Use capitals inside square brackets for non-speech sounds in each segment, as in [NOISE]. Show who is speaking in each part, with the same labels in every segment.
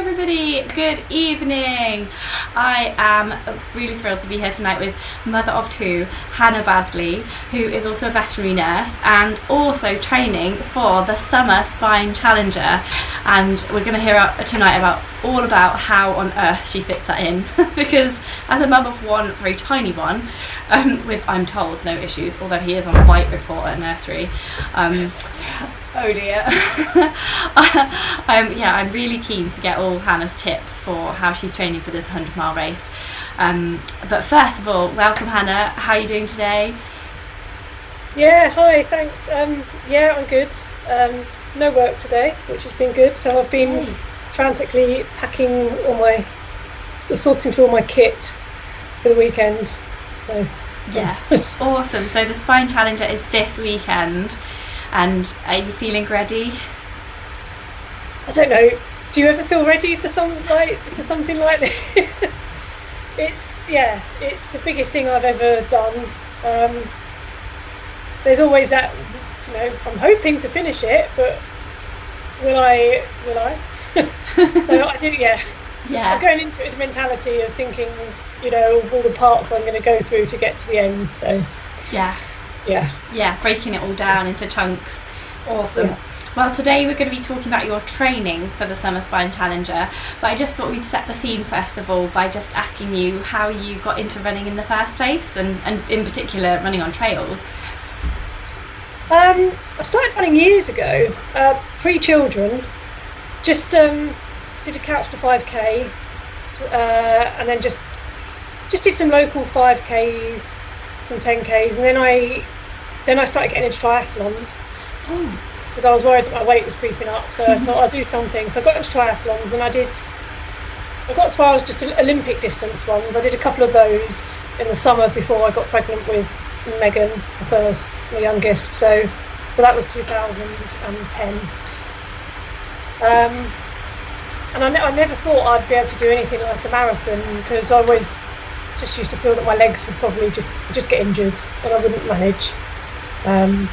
Speaker 1: Everybody. Good evening. I am really thrilled to be here tonight with mother of two, Hannah Bazley, who is also a veterinary nurse and also training for the Summer Spine Challenger. And we're going to hear out tonight about all about how on earth she fits that in. [LAUGHS] because as a mum of one very tiny one, um, with I'm told no issues, although he is on a white report at nursery. Um, oh dear. [LAUGHS] um, yeah, I'm really keen to get all Hannah's tips for how she's training for this 100 mile race. Um, but first of all, welcome Hannah. How are you doing today?
Speaker 2: Yeah, hi, thanks. Um, yeah, I'm good. Um, no work today, which has been good. So I've been
Speaker 1: Hey.
Speaker 2: frantically packing all my, sorting through all my kit for the weekend. So
Speaker 1: Yeah, [LAUGHS] awesome. So the Spine Challenger is this weekend, and are you feeling ready?
Speaker 2: I don't know. Do you ever feel ready for some like for something like this? [LAUGHS] it's yeah, it's the biggest thing I've ever done. Um, there's always that, you know, I'm hoping to finish it, but will I? Will I? [LAUGHS] so I do, yeah.
Speaker 1: Yeah.
Speaker 2: I'm going into it with the mentality of thinking, you know, of all the parts I'm going to go through to get to the end. So
Speaker 1: yeah,
Speaker 2: yeah,
Speaker 1: yeah. Breaking it all down into chunks. Awesome.
Speaker 2: Yeah.
Speaker 1: Well, today we're going to be talking about your training for the Summer Spine Challenger, but I just thought we'd set the scene first of all by just asking you how you got into running in the first place, and, and in particular running on trails.
Speaker 2: Um, I started running years ago, uh, pre-children. Just um, did a couch to 5k, uh, and then just just did some local 5ks, some 10ks, and then I then I started getting into triathlons
Speaker 1: Oh,
Speaker 2: because I was worried that my weight was creeping up. So I [LAUGHS] thought I'd do something. So I got into triathlons, and I did. I got as far as just Olympic distance ones. I did a couple of those in the summer before I got pregnant with Megan, the first, my youngest. So, so that was 2010. Um, and I, ne- I never thought I'd be able to do anything like a marathon because I always just used to feel that my legs would probably just just get injured and I wouldn't manage. Um,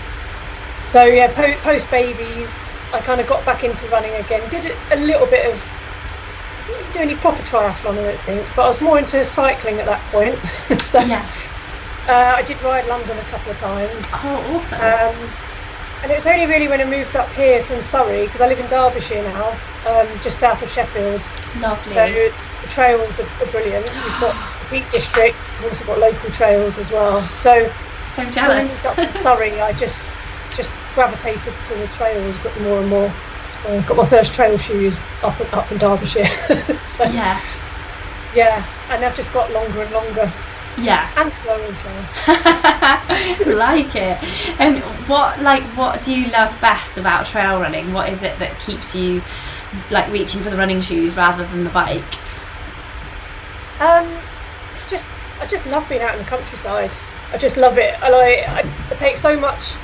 Speaker 2: so yeah, po- post babies, I kind of got back into running again. Did a, a little bit of. I didn't do any proper triathlon, I don't think, but I was more into cycling at that point. [LAUGHS] so
Speaker 1: yeah.
Speaker 2: uh, I did ride London a couple of times.
Speaker 1: Oh, awesome.
Speaker 2: Um, and it was only really when I moved up here from Surrey, because I live in Derbyshire now, um, just south of Sheffield.
Speaker 1: Lovely.
Speaker 2: So the trails are, are brilliant. We've got [GASPS] [GASPS] Peak District, we've also got local trails as well. So
Speaker 1: so jealous.
Speaker 2: when I moved up from Surrey, I just just gravitated to the trails a bit more and more. So I got my first trail shoes up and up in Derbyshire. [LAUGHS] so
Speaker 1: yeah,
Speaker 2: yeah, and they've just got longer and longer
Speaker 1: yeah.
Speaker 2: and slower and slower. [LAUGHS]
Speaker 1: like it. And what like what do you love best about trail running? What is it that keeps you like reaching for the running shoes rather than the bike?
Speaker 2: Um, it's just I just love being out in the countryside. I just love it, and I, I, I take so much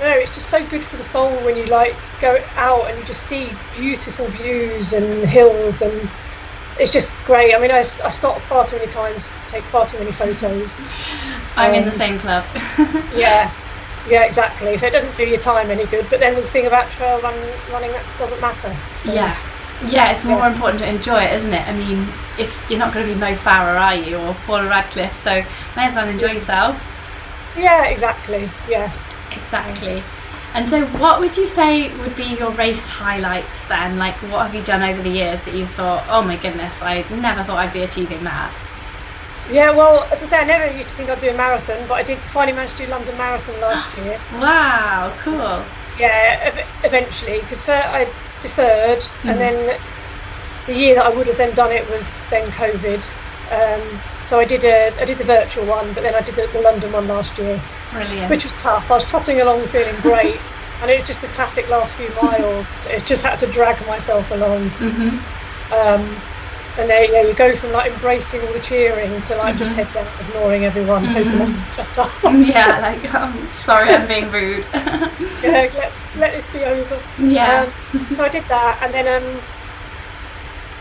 Speaker 2: no, it's just so good for the soul when you like go out and you just see beautiful views and hills and it's just great. I mean, I, I stop far too many times, take far too many photos. [LAUGHS]
Speaker 1: I'm in the
Speaker 2: Um,
Speaker 1: same club. [LAUGHS]
Speaker 2: Yeah, yeah, exactly. So it doesn't do your time any good. But then the thing about trail run, running, that doesn't matter. So,
Speaker 1: Yeah. Yeah, it's more
Speaker 2: Yeah.
Speaker 1: important to enjoy it, isn't it? I mean, if you're not going to be Mo Farah, are you, or Paula Radcliffe? So may as well enjoy yourself.
Speaker 2: Yeah, exactly. Yeah.
Speaker 1: Exactly. And so, what would you say would be your race highlights then? Like, what have you done over the years that you've thought, oh my goodness, I never thought I'd be achieving that?
Speaker 2: Yeah, well, as I say, I never used to think I'd do a marathon, but I did finally manage to do London Marathon last [GASPS] year.
Speaker 1: Wow, cool.
Speaker 2: Yeah, ev- eventually, because I deferred,
Speaker 1: Mhm.
Speaker 2: and then the year that I would have then done it was then COVID. Um, so I did a I did the virtual one, but then I did the, the London one last year,
Speaker 1: Brilliant.
Speaker 2: which was tough. I was trotting along feeling great, [LAUGHS] and it was just the classic last few miles. It just had to drag myself along.
Speaker 1: hmm
Speaker 2: Um, and there, yeah, you go from like embracing all the cheering to like just
Speaker 1: Mhm.
Speaker 2: head down, ignoring everyone, hoping
Speaker 1: Mhm.
Speaker 2: nothing shut up. [LAUGHS]
Speaker 1: Yeah, like, I'm sorry I'm being rude. [LAUGHS]
Speaker 2: yeah, let let this be over.
Speaker 1: yeah.
Speaker 2: Um, so I did that, and then um,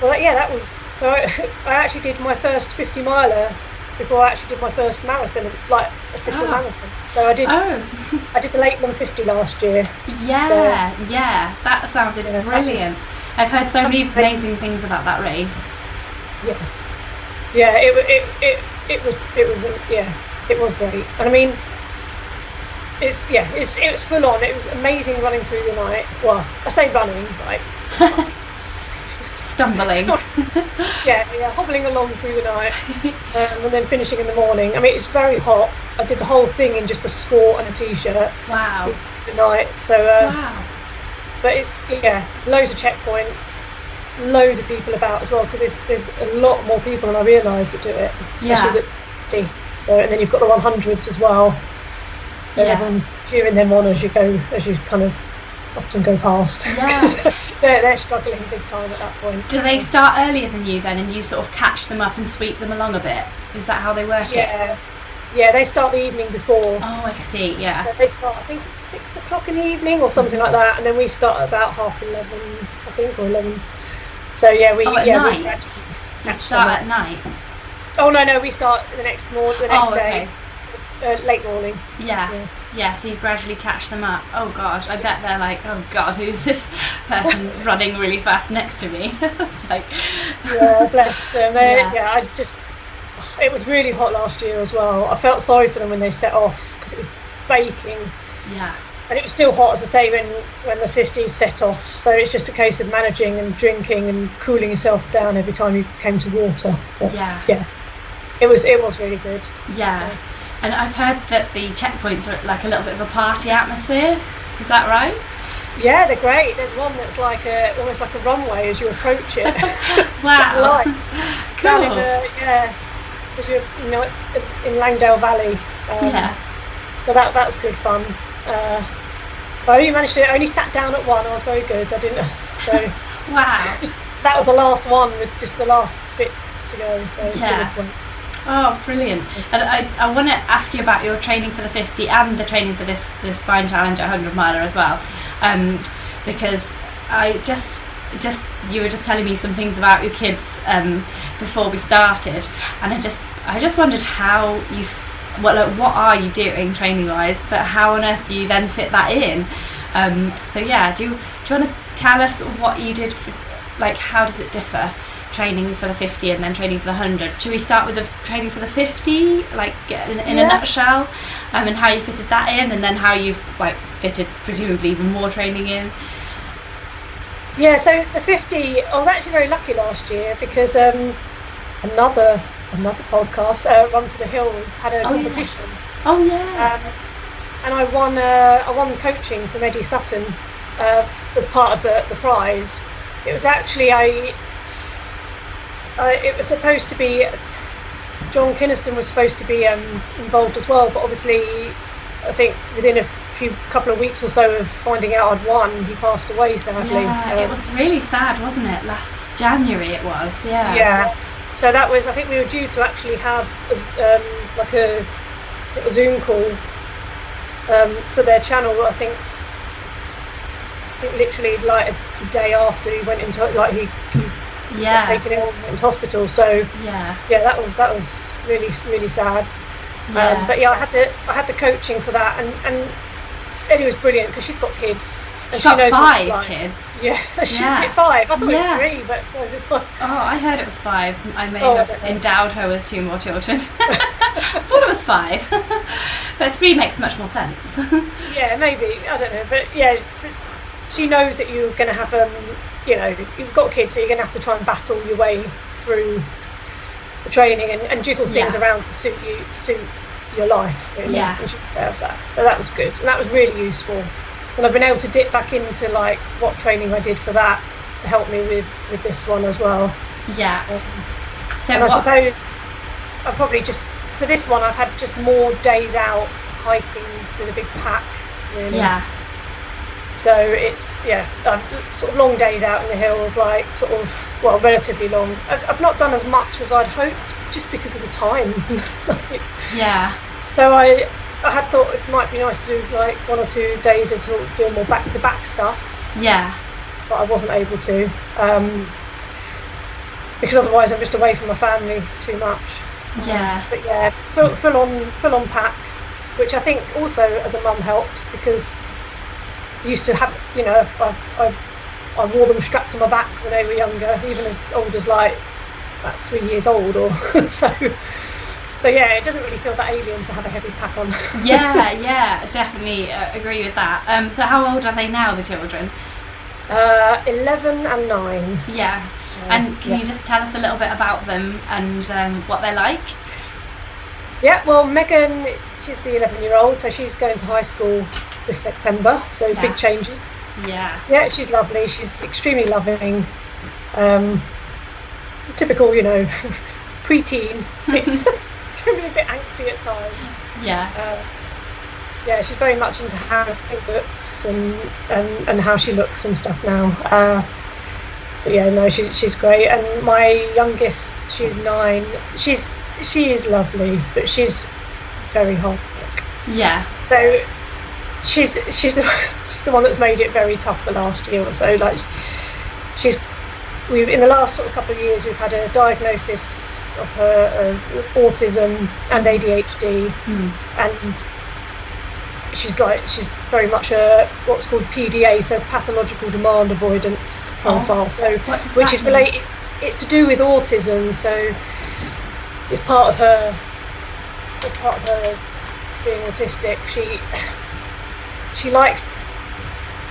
Speaker 2: well, yeah, that was so. I, [LAUGHS] I actually did my first fifty miler before I actually did my first marathon, like official
Speaker 1: Oh.
Speaker 2: marathon. So I did
Speaker 1: oh,
Speaker 2: I did the Lakeland fifty last year.
Speaker 1: yeah, yeah. That sounded
Speaker 2: Yeah, that was-
Speaker 1: brilliant. I've heard so many
Speaker 2: that was great.
Speaker 1: amazing things about that race.
Speaker 2: Yeah, yeah, it it it it was it was um, yeah, it was great. And I mean, it's yeah, it's it was full on. It was amazing running through the night. Well, I say running, right? [LAUGHS]
Speaker 1: Stumbling. [LAUGHS]
Speaker 2: Yeah, yeah, hobbling along through the night, um, and then finishing in the morning. I mean, it's very hot. I did the whole thing in just a skort and a t-shirt
Speaker 1: wow.
Speaker 2: the night. So, uh,
Speaker 1: Wow.
Speaker 2: but it's yeah, loads of checkpoints, loads of people about as well because there's there's a lot more people than I realise that do it, especially
Speaker 1: Yeah.
Speaker 2: the 50. So, and then you've got the 100s as well. So
Speaker 1: Yeah.
Speaker 2: everyone's cheering them on as you go, as you kind of often go past.
Speaker 1: Yeah. [LAUGHS]
Speaker 2: they're they're struggling big time at that point.
Speaker 1: Do they start earlier than you then, and you sort of catch them up and sweep them along a bit? Is that how they work it?
Speaker 2: Yeah, yeah. They start the evening before.
Speaker 1: Oh, I see. Yeah.
Speaker 2: So They start, I think it's six o'clock in the evening or something like that, and then we start at about half eleven, I think, or eleven. So yeah, we
Speaker 1: Oh, at
Speaker 2: yeah we
Speaker 1: night?
Speaker 2: actually
Speaker 1: You start at night.
Speaker 2: Oh no, no, we start the next morning, the next
Speaker 1: Oh, okay.
Speaker 2: day, sort of, uh, late morning.
Speaker 1: Yeah.
Speaker 2: Yeah.
Speaker 1: yeah. So you gradually catch them up. Oh gosh, I bet they're like, oh god, who's this person [LAUGHS] running really fast next to me? [LAUGHS] it's like,
Speaker 2: Yeah, bless them. They,
Speaker 1: Yeah.
Speaker 2: yeah. I just it was really hot last year as well. I felt sorry for them when they set off because it was baking.
Speaker 1: yeah,
Speaker 2: And it was still hot, as I say, when, when the 50s set off. So it's just a case of managing and drinking and cooling yourself down every time you came to water. But
Speaker 1: yeah,
Speaker 2: yeah, it was it was really good.
Speaker 1: yeah. And I've heard that the checkpoints are like a little bit of a party atmosphere. Is that right?
Speaker 2: Yeah, they're great. There's one that's like a almost like a runway as you approach it. [LAUGHS] [LAUGHS]
Speaker 1: Wow.
Speaker 2: Lights [LAUGHS] down in
Speaker 1: Cool.
Speaker 2: the yeah, as you you know in Langdale Valley. Um,
Speaker 1: Yeah.
Speaker 2: So that that's good fun. Uh, I only managed to I only sat down at one. I was very good. I didn't. [LAUGHS] So
Speaker 1: Wow. [LAUGHS]
Speaker 2: that was the last one with just the last bit to go. So
Speaker 1: Yeah. Oh, brilliant! And I, I want to ask you about your training for the 50 and the training for this the Spine Challenger 100 miler as well, um, because I just just you were just telling me some things about your kids um, before we started, and I just I just wondered how you what like what are you doing training wise, but how on earth do you then fit that in? Um, so yeah, do you, do you want to tell us what you did for like how does it differ? training for the 50 and then training for the 100 should we start with the training for the 50 like in, in a nutshell um, and how you fitted that in and then how you've like fitted presumably even more training in
Speaker 2: Yeah, so the 50, I was actually very lucky last year because um, another another podcast, uh, Run to the Hills, had a
Speaker 1: Oh, yeah.
Speaker 2: competition,
Speaker 1: oh yeah
Speaker 2: um, and I won uh, I won coaching from Eddie Sutton uh, as part of the, the prize. It was actually I. Uh, it was supposed to be John Kynaston was supposed to be um, involved as well, but obviously, I think within a few couple of weeks or so of finding out I'd won, he passed away sadly.
Speaker 1: yeah it
Speaker 2: Um,
Speaker 1: was really sad wasn't it last January it was yeah
Speaker 2: Yeah. So that was, I think we were due to actually have um, like a, a Zoom call um, for their channel. I think I think literally like a day after he went into like he, he
Speaker 1: Yeah.
Speaker 2: got taken ill and went into hospital. So
Speaker 1: Yeah.
Speaker 2: yeah, that was that was really really sad.
Speaker 1: Yeah.
Speaker 2: Um, but yeah, I had the I had the coaching for that, and and Eddie was brilliant because she's got kids.
Speaker 1: She's
Speaker 2: she
Speaker 1: got
Speaker 2: it's
Speaker 1: five
Speaker 2: like.
Speaker 1: kids. [LAUGHS]
Speaker 2: Yeah, [LAUGHS] she's
Speaker 1: Yeah.
Speaker 2: five. I thought
Speaker 1: Yeah.
Speaker 2: it was three, but was it five?
Speaker 1: Oh, I heard it was five. I may
Speaker 2: Oh,
Speaker 1: have
Speaker 2: don't
Speaker 1: endowed her with two more children. I [LAUGHS] thought it was five, but three makes much more sense.
Speaker 2: Yeah, maybe. I don't know, but yeah, she knows that you're going to have um, you know, you've got kids, so you're going to have to try and battle your way through the training and, and jiggle things
Speaker 1: Yeah.
Speaker 2: around to suit you, suit your life. Really.
Speaker 1: Yeah.
Speaker 2: and she's aware of that, so that was good, and that was really useful. And I've been able to dip back into like what training I did for that to help me with with this one as well.
Speaker 1: yeah.
Speaker 2: Um,
Speaker 1: So
Speaker 2: and I suppose I probably just for this one I've had just more days out hiking with a big pack. Really.
Speaker 1: Yeah.
Speaker 2: So it's yeah, I've, sort of long days out in the hills, like sort of well, relatively long. I've, I've not done as much as I'd hoped, just because of the time. [LAUGHS]
Speaker 1: Yeah.
Speaker 2: so I I had thought it might be nice to do like one or two days of sort of doing more back to back stuff,
Speaker 1: Yeah.
Speaker 2: but I wasn't able to um, because otherwise I'm just away from my family too much.
Speaker 1: Yeah.
Speaker 2: But yeah, full, full on full on pack, which I think also as a mum helps because I used to have you know I've, I I wore them strapped to my back when they were younger, even as old as like about three years old or [LAUGHS] so. So yeah, it doesn't really feel that alien to have a heavy pack on. [LAUGHS]
Speaker 1: Yeah. [LAUGHS] Yeah. Definitely uh, agree with that. Um. So how old are they now, the children?
Speaker 2: uh, Eleven and nine.
Speaker 1: Yeah.
Speaker 2: So,
Speaker 1: And can
Speaker 2: yeah.
Speaker 1: you just tell us a little bit about them and um, what they're like?
Speaker 2: Yeah, well, Megan, she's the 11 year old, so she's going to high school this September, so
Speaker 1: Yeah.
Speaker 2: big changes.
Speaker 1: Yeah.
Speaker 2: Yeah, she's lovely. She's extremely loving. Um, typical, you know, [LAUGHS] preteen. Can be a bit angsty at times.
Speaker 1: Yeah.
Speaker 2: Uh, yeah, she's very much into how it looks and, and, and how she looks and stuff now. Uh, but yeah, no, she's she's great. And my youngest, she's nine. She's she is lovely, but she's very hard work.
Speaker 1: Yeah.
Speaker 2: So she's she's the, [LAUGHS] she's the one that's made it very tough the last year or so. Like she's we've in the last sort of couple of years we've had a diagnosis of her uh, autism and ADHD,
Speaker 1: Hmm.
Speaker 2: and she's like she's very much a what's called PDA, so pathological demand avoidance profile. so which is related. It's, it's to do with autism, so it's part of her. Part of her being autistic. She she likes.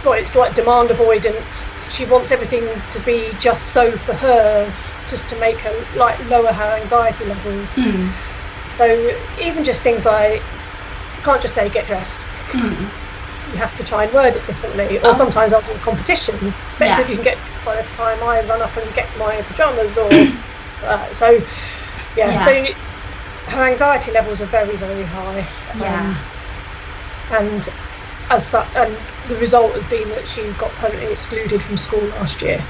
Speaker 2: Well, it's like demand avoidance. She wants everything to be just so for her, just to make her like lower her anxiety levels.
Speaker 1: Hmm.
Speaker 2: So even just things like you can't just say get dressed.
Speaker 1: Hmm.
Speaker 2: You have to try and word it differently. Or
Speaker 1: Oh.
Speaker 2: sometimes I'll do a competition.
Speaker 1: Yeah.
Speaker 2: if you can get dressed by the time I run up and get my pajamas or [COUGHS] uh, so yeah,
Speaker 1: Yeah.
Speaker 2: so her anxiety levels are very, very high. Um,
Speaker 1: Yeah.
Speaker 2: and as such, and the result has been that she got permanently excluded from school last year.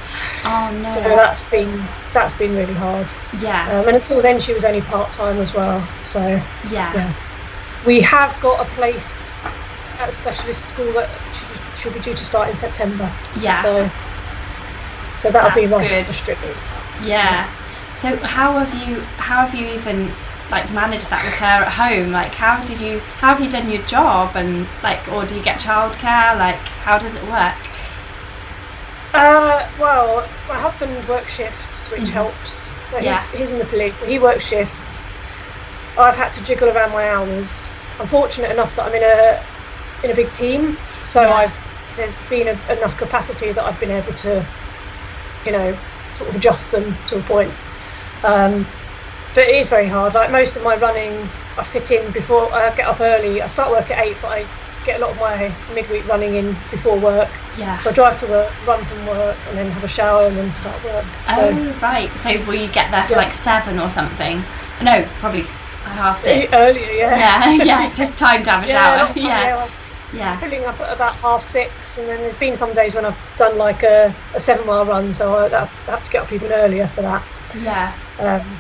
Speaker 1: Oh no.
Speaker 2: So that's been that's been really hard.
Speaker 1: yeah.
Speaker 2: Um, and until then, she was only part time as well. So
Speaker 1: yeah.
Speaker 2: yeah. We have got a place at a specialist school that sh- she'll be due to start in September.
Speaker 1: Yeah.
Speaker 2: So, so that'll be
Speaker 1: That's
Speaker 2: right
Speaker 1: good.
Speaker 2: up the.
Speaker 1: Yeah. So how have you how have you even like manage that with her at home? Like how did you how have you done your job and like or do you get childcare? Like how does it work?
Speaker 2: Uh, well, my husband works shifts, which
Speaker 1: Mhm.
Speaker 2: helps. So
Speaker 1: Yeah.
Speaker 2: he's, he's in the police, so he works shifts. I've had to jiggle around my hours. I'm fortunate enough that I'm in a in a big team, so
Speaker 1: Yeah.
Speaker 2: I've there's been a, enough capacity that I've been able to, you know, sort of adjust them to a point. Um, but it is very hard. Like most of my running, I fit in before I get up early. I start work at eight, but I get a lot of my midweek running in before work.
Speaker 1: Yeah.
Speaker 2: So I drive to work, run from work, and then have a shower and then start work. So
Speaker 1: oh right. So will you get there for
Speaker 2: Yeah.
Speaker 1: like seven or something? No, probably half six.
Speaker 2: earlier, yeah.
Speaker 1: Yeah, [LAUGHS] yeah, [LAUGHS] just time to have a
Speaker 2: Yeah,
Speaker 1: shower. Yeah, yeah,
Speaker 2: filling up at about half six, and then there's been some days when I've done like a, a seven mile run, so I, I have to get up even earlier for that.
Speaker 1: yeah,
Speaker 2: Um,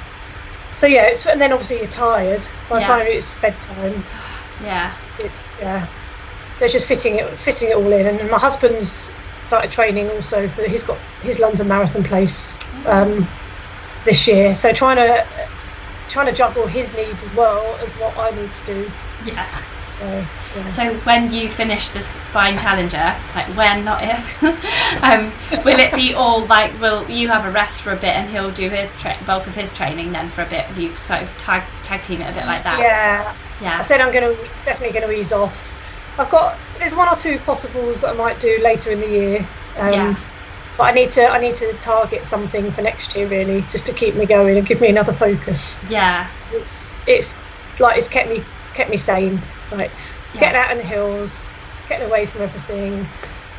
Speaker 2: so yeah, it's, and then obviously you're tired. By the
Speaker 1: Yeah.
Speaker 2: time it's bedtime,
Speaker 1: yeah,
Speaker 2: it's yeah, so it's just fitting it fitting it all in. And my husband's started training also for he's got his London Marathon place um, this year. So trying to trying to juggle his needs as well as what I need to do.
Speaker 1: Yeah.
Speaker 2: So, yeah.
Speaker 1: So when you finish the Spine Challenger, like when, not if, [LAUGHS] um, will it be all like, will you have a rest for a bit and he'll do his tra- bulk of his training then for a bit? Do you sort of tag, tag team it a bit like that?
Speaker 2: yeah,
Speaker 1: yeah.
Speaker 2: I said I'm going to definitely going to ease off. I've got there's one or two possibles that I might do later in the year. Um,
Speaker 1: Yeah.
Speaker 2: But I need to I need to target something for next year really, just to keep me going and give me another focus.
Speaker 1: Yeah.
Speaker 2: It's it's like it's kept me kept me sane. Like
Speaker 1: Yeah.
Speaker 2: getting out in the hills, getting away from everything,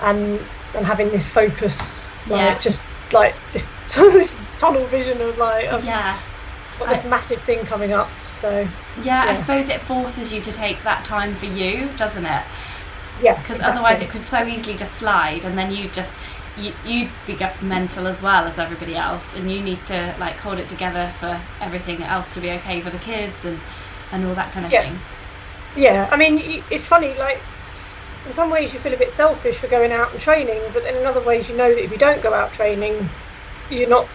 Speaker 2: and and having this focus. Like
Speaker 1: Yeah.
Speaker 2: just like this, [LAUGHS] this tunnel vision of like I've
Speaker 1: Yeah.
Speaker 2: got this
Speaker 1: I-
Speaker 2: massive thing coming up. So
Speaker 1: Yeah, I suppose it forces you to take that time for you, doesn't it?
Speaker 2: yeah,
Speaker 1: Because
Speaker 2: exactly.
Speaker 1: otherwise it could so easily just slide and then you just you, you'd be mental as well as everybody else and you need to like hold it together for everything else to be okay for the kids and and all that kind of
Speaker 2: Yeah.
Speaker 1: thing
Speaker 2: Yeah, I mean, it's funny. Like, in some ways, you feel a bit selfish for going out and training, but then in other ways, you know that if you don't go out training, you're not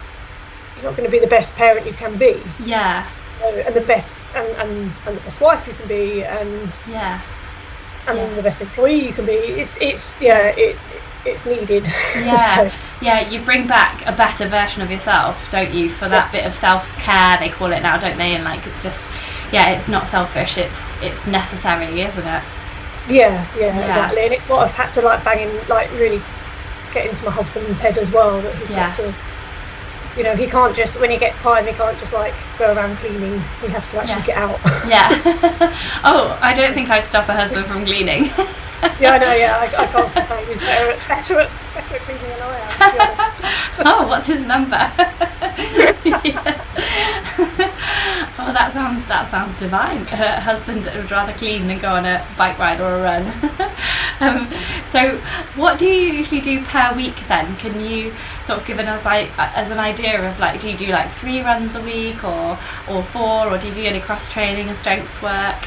Speaker 2: you're not going to be the best parent you can be.
Speaker 1: yeah
Speaker 2: So, and the best and, and, and the best wife you can be, and
Speaker 1: yeah
Speaker 2: and
Speaker 1: Yeah.
Speaker 2: the best employee you can be. It's it's yeah, it it's needed. [LAUGHS]
Speaker 1: yeah
Speaker 2: So,
Speaker 1: yeah you bring back a better version of yourself don't you for that
Speaker 2: Yeah.
Speaker 1: bit of self-care they call it now don't they and like just yeah it's not selfish it's it's necessary isn't it
Speaker 2: yeah, yeah,
Speaker 1: Yeah.
Speaker 2: exactly. And it's what I've had to like bang in, like really get into my husband's head as well that he's
Speaker 1: Yeah.
Speaker 2: got to. You know, he can't just when he gets time, he can't just like go around cleaning. He has to actually
Speaker 1: Yeah.
Speaker 2: get out.
Speaker 1: yeah [LAUGHS] [LAUGHS] oh i don't think i'd stop a husband from cleaning [LAUGHS]
Speaker 2: yeah, I know. Yeah, I, I can't complain. He's better at, better at, better at than I am.
Speaker 1: Oh, what's his number? [LAUGHS] Oh, that sounds that sounds divine. A husband that would rather clean than go on a bike ride or a run. [LAUGHS] um, so, what do you usually do per week then? Can you sort of give us like as an idea of like, do you do like three runs a week or or four, or do you do any cross training and strength work?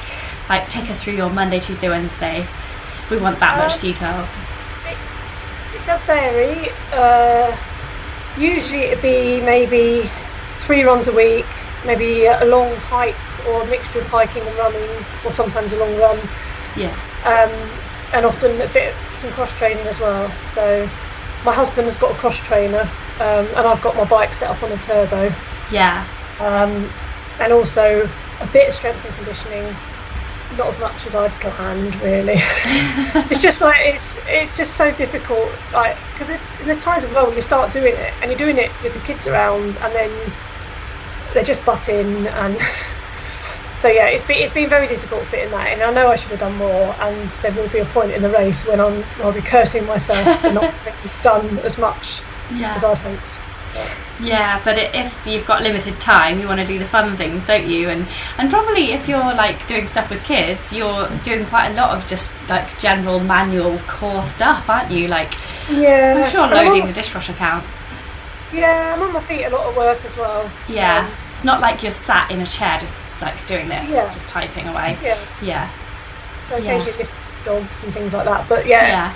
Speaker 1: Like, take us through your Monday, Tuesday, Wednesday. We want that much
Speaker 2: Um,
Speaker 1: detail.
Speaker 2: It does vary. Uh, usually it'd be maybe three runs a week, maybe a long hike or a mixture of hiking and running, or sometimes a long run,
Speaker 1: Yeah.
Speaker 2: um, and often a bit some cross training as well. So my husband has got a cross trainer, um, and I've got my bike set up on a turbo,
Speaker 1: Yeah.
Speaker 2: um, and also a bit of strength and conditioning. Not as much as I'd planned, really. [LAUGHS] it's just like it's it's just so difficult like because there's times as well when you start doing it and you're doing it with the kids around and then they just butt in and [LAUGHS] so yeah it's been it's been very difficult fitting that in and I know I should have done more and there will be a point in the race when I'm I'll be cursing myself for not [LAUGHS] having done as much
Speaker 1: Yeah.
Speaker 2: as I'd hoped
Speaker 1: Yeah, but if you've got limited time, you want to do the fun things, don't you? And and probably if you're like doing stuff with kids, you're doing quite a lot of just like general manual core stuff, aren't you? Like
Speaker 2: yeah
Speaker 1: I'm sure loading the dishwasher counts.
Speaker 2: yeah I'm on my feet a lot of work as well
Speaker 1: Yeah,
Speaker 2: Um,
Speaker 1: it's not like you're sat in a chair just like doing this,
Speaker 2: Yeah.
Speaker 1: just typing away.
Speaker 2: yeah
Speaker 1: Yeah,
Speaker 2: so
Speaker 1: Yeah.
Speaker 2: occasionally lift dogs and things like that but yeah
Speaker 1: yeah,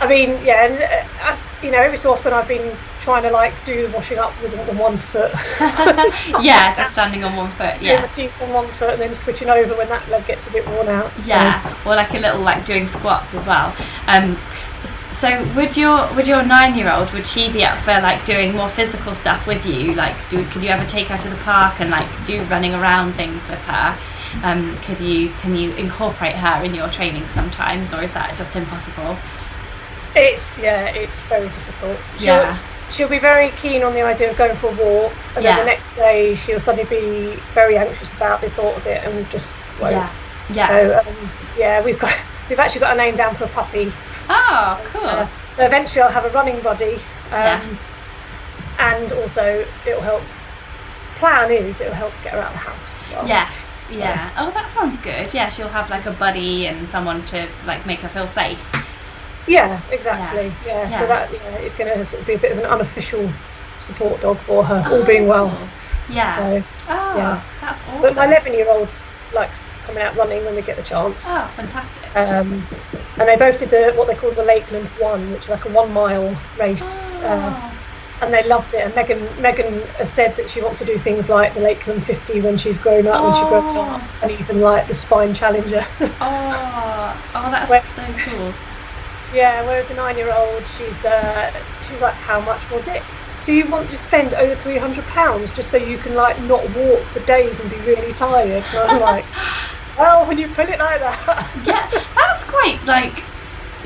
Speaker 2: I mean, yeah, and uh, I, you know, every so often I've been trying to like do the washing up with the one foot. [LAUGHS]
Speaker 1: yeah. Just standing on one foot.
Speaker 2: Doing
Speaker 1: Yeah.
Speaker 2: my teeth on one foot and then switching over when that leg gets a bit worn out. So,
Speaker 1: Yeah, or like a little like doing squats as well. Um, so would your would your nine year old would she be up for like doing more physical stuff with you? Like, do could you ever take her to the park and like do running around things with her? Um, could you can you incorporate her in your training sometimes, or is that just impossible?
Speaker 2: It's yeah, it's very difficult. She'll,
Speaker 1: Yeah.
Speaker 2: She'll be very keen on the idea of going for a walk, and
Speaker 1: Yeah.
Speaker 2: then the next day she'll suddenly be very anxious about the thought of it and just won't.
Speaker 1: Yeah, yeah.
Speaker 2: So um, yeah, we've got [LAUGHS] we've actually got a name down for a puppy.
Speaker 1: oh,
Speaker 2: So,
Speaker 1: cool.
Speaker 2: uh, so eventually I'll have a running buddy, um,
Speaker 1: Yeah.
Speaker 2: and also it'll help. Plan is it'll help get her out of the house as well.
Speaker 1: Yes.
Speaker 2: So-
Speaker 1: Yeah. Oh, that sounds good. Yeah, she'll have like a buddy and someone to like make her feel safe.
Speaker 2: Yeah, exactly. Yeah.
Speaker 1: Yeah.
Speaker 2: So that yeah, it's going to sort of be a bit of an unofficial support dog for her, all oh. being well.
Speaker 1: Oh, Yeah.
Speaker 2: So,
Speaker 1: oh,
Speaker 2: yeah.
Speaker 1: that's awesome.
Speaker 2: but my 11 year old likes coming out running when we get the chance.
Speaker 1: Oh, fantastic.
Speaker 2: Um, and they both did the what they call the Lakeland One, which is like a one mile race. Ah. Uh,
Speaker 1: Oh.
Speaker 2: and they loved it. And Megan Megan has said that she wants to do things like the Lakeland 50 when she's grown up, when she grows
Speaker 1: Oh.
Speaker 2: up, and even like the Spine Challenger.
Speaker 1: oh, [LAUGHS] oh, that's so cool.
Speaker 2: Yeah. Whereas the nine-year-old, she's uh, she's like, how much was it? So you want to spend over 300 pounds just so you can like not walk for days and be really tired? And I'm like, [LAUGHS] well, when you put it like that,
Speaker 1: Yeah, that's quite like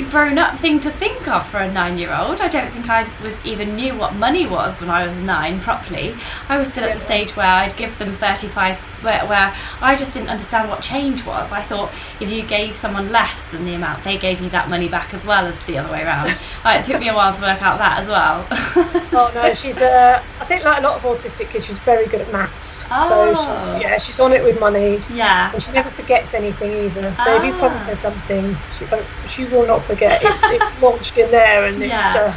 Speaker 1: grown up thing to think of for a nine year old. I don't think I was, even knew what money was when I was nine properly. I was still at the stage where I'd give them 35, where, where I just didn't understand what change was. I thought if you gave someone less than the amount, they gave you that money back as well as the other way around. [LAUGHS] It took me a while to work out that as well. [LAUGHS]
Speaker 2: Oh no, she's uh, I think like a lot of autistic kids, she's very good at maths.
Speaker 1: Oh.
Speaker 2: So she's yeah, she's on it with money,
Speaker 1: yeah.
Speaker 2: and she never forgets anything either. So if you
Speaker 1: Ah.
Speaker 2: promise her something, she she will not forget. It's it's launched in there, and it's
Speaker 1: Yeah.
Speaker 2: uh,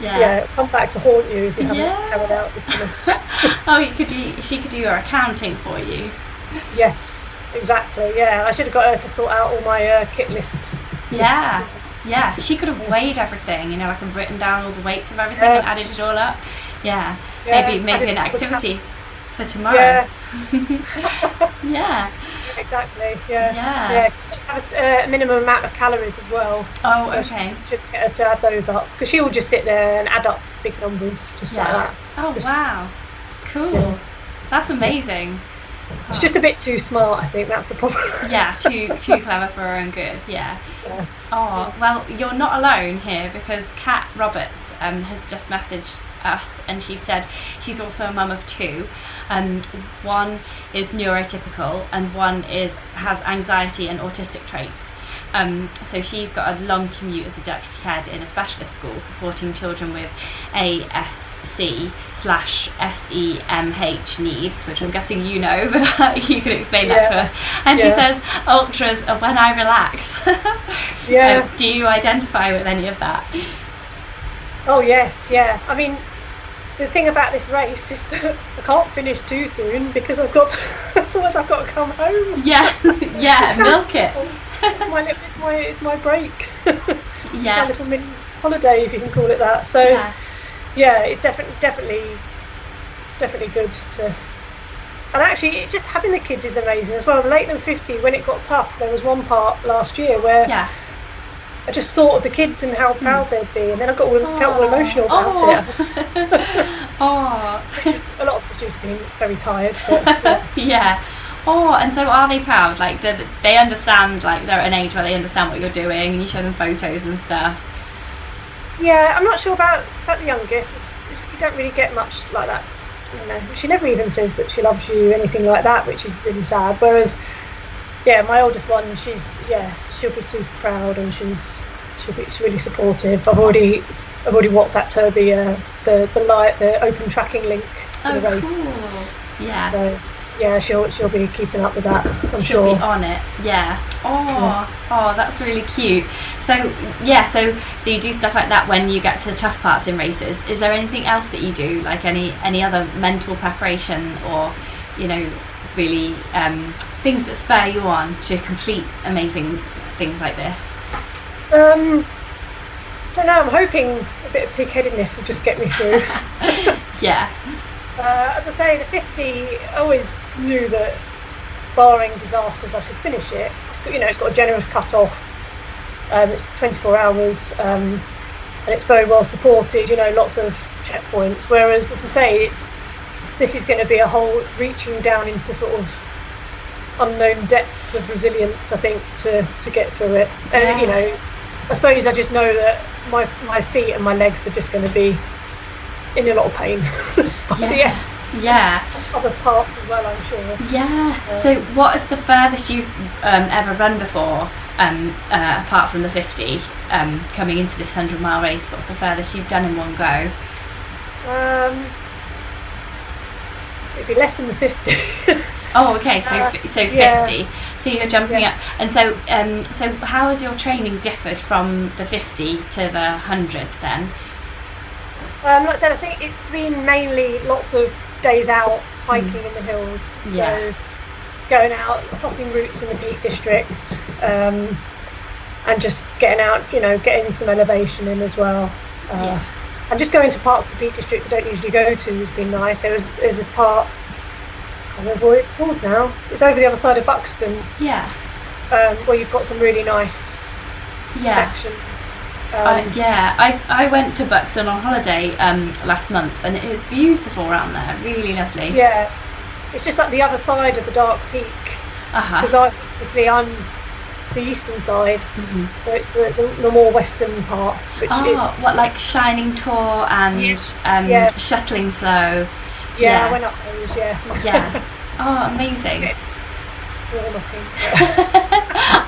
Speaker 1: Yeah.
Speaker 2: yeah, come back to haunt you if you haven't
Speaker 1: Yeah.
Speaker 2: carried out the promise. [LAUGHS]
Speaker 1: oh, you could do. She could do your accounting for you.
Speaker 2: yes, exactly. Yeah, I should have got her to sort out all my uh, kit list.
Speaker 1: Yeah.
Speaker 2: lists.
Speaker 1: Yeah, she could have weighed everything, you know, like and written down all the weights of everything
Speaker 2: Yeah.
Speaker 1: and added it all up. Yeah,
Speaker 2: Yeah,
Speaker 1: maybe maybe an activity
Speaker 2: calories.
Speaker 1: For tomorrow.
Speaker 2: Yeah, [LAUGHS]
Speaker 1: yeah.
Speaker 2: exactly. Yeah,
Speaker 1: Yeah.
Speaker 2: yeah. 'cause we have a uh, minimum amount of calories as well.
Speaker 1: Oh,
Speaker 2: So
Speaker 1: okay.
Speaker 2: Should get her to add those up because she will just sit there and add up big numbers just like
Speaker 1: Yeah.
Speaker 2: that.
Speaker 1: Oh,
Speaker 2: Just-
Speaker 1: wow. Cool.
Speaker 2: Yeah.
Speaker 1: That's amazing.
Speaker 2: She's just a bit too smart. I think that's the problem. [LAUGHS]
Speaker 1: Yeah, too [LAUGHS] too clever for her own good. Yeah.
Speaker 2: Yeah.
Speaker 1: Oh well, you're not alone here because Kat Roberts um, has just messaged us and she said she's also a mum of two. Um, one is neurotypical and one is has anxiety and autistic traits. Um, so she's got a long commute as a deputy head in a specialist school supporting children with ASC slash SEMH needs, which I'm guessing you know, [LAUGHS] but you can explain that to us. And she says ultras are when I relax. [LAUGHS]
Speaker 2: Yeah.
Speaker 1: Um, do you identify with any of that?
Speaker 2: Oh yes, yeah. I mean, the thing about this race is that I can't finish too soon because I've got. To, [LAUGHS] otherwise, I've got to come home.
Speaker 1: Yeah, [LAUGHS] yeah, milk it.
Speaker 2: It's [LAUGHS] my it's my it's my break. it's my little mini holiday, if you can call it that. So yeah,
Speaker 1: yeah,
Speaker 2: it's definitely definitely definitely good to. And actually, it- just having the kids is amazing as well. The Lakeland 50, when it got tough, there was one part last year where
Speaker 1: yeah.
Speaker 2: I just thought of the kids and how hmm. proud they'd be, and then I got all, felt all emotional about it.
Speaker 1: oh, [LAUGHS]
Speaker 2: Which is a lot of to being very tired. But, [LAUGHS] yeah.
Speaker 1: yeah. Oh, and so are they proud? Like, do they understand? Like, they're at an age where they understand what you're doing, and you show them photos and stuff.
Speaker 2: Yeah, I'm not sure about about the youngest. It's, you don't really get much like that. You know, she never even says that she loves you, anything like that, which is really sad. Whereas, yeah, my oldest one, she's yeah, she'll be super proud and she's she'll be she's really supportive. I've already I've already WhatsApped her the uh, the the light the open tracking link for
Speaker 1: Oh,
Speaker 2: the race.
Speaker 1: cool. Yeah.
Speaker 2: So yeah, she'll she'll be keeping up with that. I'm
Speaker 1: She'll
Speaker 2: sure.
Speaker 1: be on it. Yeah. Oh, oh, that's really cute. So yeah, so so you do stuff like that when you get to the tough parts in races. Is there anything else that you do, like any any other mental preparation, or you know, really um, things that spur you on to complete amazing things like this?
Speaker 2: Um, don't know. I'm hoping a bit of pig-headedness will just get me through. [LAUGHS]
Speaker 1: Yeah.
Speaker 2: Uh, as I say, the 50, I always knew that, barring disasters, I should finish it. It's got, you know, it's got a generous cut-off. Um, it's 24 hours, um, and it's very well supported. You know, lots of checkpoints. Whereas, as I say, it's this is going to be a whole reaching down into sort of unknown depths of resilience. I think to to get through it, and
Speaker 1: Yeah.
Speaker 2: you know, I suppose I just know that my my feet and my legs are just going to be in a lot of pain. [LAUGHS]
Speaker 1: Yeah.
Speaker 2: yeah,
Speaker 1: Yeah.
Speaker 2: other parts as well, I'm sure.
Speaker 1: Yeah. So, what is the furthest you've um, ever run before, um, uh, apart from the 50, um, coming into this 100 mile race? What's the furthest you've done in one go?
Speaker 2: Um, it'd be less than the 50. [LAUGHS]
Speaker 1: Oh, okay. So,
Speaker 2: Uh,
Speaker 1: f- so
Speaker 2: yeah.
Speaker 1: 50. So you're jumping
Speaker 2: Yeah.
Speaker 1: up, and so, um, so how has your training differed from the 50 to the 100 then?
Speaker 2: um, like I said, I think it's been mainly lots of days out hiking in the hills. So
Speaker 1: Yeah.
Speaker 2: going out, plotting routes in the Peak District, um, and just getting out, you know, getting some elevation in as well. Uh,
Speaker 1: Yeah.
Speaker 2: And just going to parts of the Peak District I don't usually go to has been nice. There was there's a part, I remember what it's called now. It's over the other side of Buxton,
Speaker 1: Yeah.
Speaker 2: um, where you've got some really nice
Speaker 1: Yeah.
Speaker 2: sections. Um,
Speaker 1: Uh, yeah, I I went to Buxton on holiday um, last month, and it was beautiful around there. Really lovely.
Speaker 2: yeah, it's just like the other side of the Dark Peak.
Speaker 1: Uh
Speaker 2: because
Speaker 1: huh.
Speaker 2: obviously I'm the eastern side,
Speaker 1: mm-hmm.
Speaker 2: so it's the, the, the more western part, which
Speaker 1: Oh,
Speaker 2: is
Speaker 1: what like Shining Tor and
Speaker 2: Yes,
Speaker 1: um,
Speaker 2: yeah.
Speaker 1: Shutlingsloe.
Speaker 2: Yeah,
Speaker 1: yeah.
Speaker 2: Went up those, yeah,
Speaker 1: Yeah. [LAUGHS] Oh, amazing.
Speaker 2: door knocking. [LAUGHS]